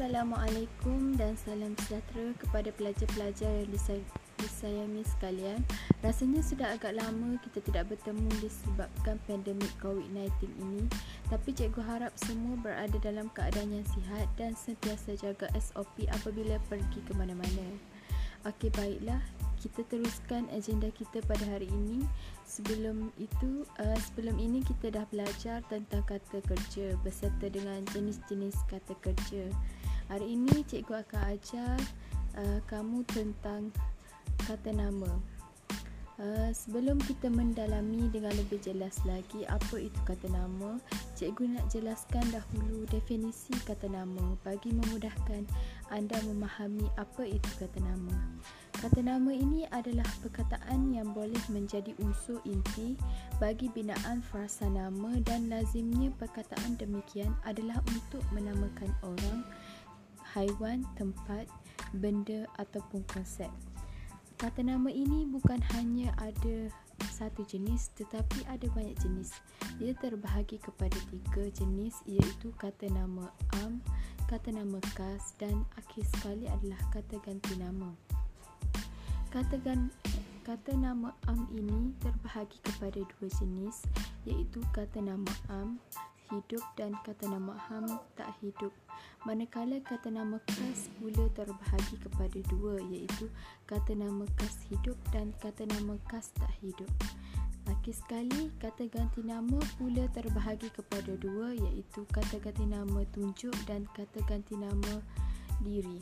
Assalamualaikum dan salam sejahtera kepada pelajar-pelajar yang disayangi sekalian. Rasanya sudah agak lama kita tidak bertemu disebabkan pandemik COVID-19 ini. Tapi cikgu harap semua berada dalam keadaan yang sihat dan sentiasa jaga SOP apabila pergi ke mana-mana. Okey, baiklah kita teruskan agenda kita pada hari ini. Sebelum itu, uh, sebelum ini kita dah belajar tentang kata kerja beserta dengan jenis-jenis kata kerja. Hari ini cikgu akan ajar uh, kamu tentang kata nama. Uh, sebelum kita mendalami dengan lebih jelas lagi apa itu kata nama, cikgu nak jelaskan dahulu definisi kata nama bagi memudahkan anda memahami apa itu kata nama. Kata nama ini adalah perkataan yang boleh menjadi unsur inti bagi binaan frasa nama dan lazimnya perkataan demikian adalah untuk menamakan orang, haiwan, tempat, benda ataupun konsep. Kata nama ini bukan hanya ada satu jenis tetapi ada banyak jenis. Ia terbahagi kepada tiga jenis iaitu kata nama am, kata nama khas dan akhir sekali adalah kata ganti nama. Kata, gan, kata nama am ini terbahagi kepada dua jenis iaitu kata nama am hidup dan kata nama ham tak hidup. Manakala kata nama khas pula terbahagi kepada dua iaitu kata nama khas hidup dan kata nama khas tak hidup. Lagi sekali, kata ganti nama pula terbahagi kepada dua iaitu kata ganti nama tunjuk dan kata ganti nama diri.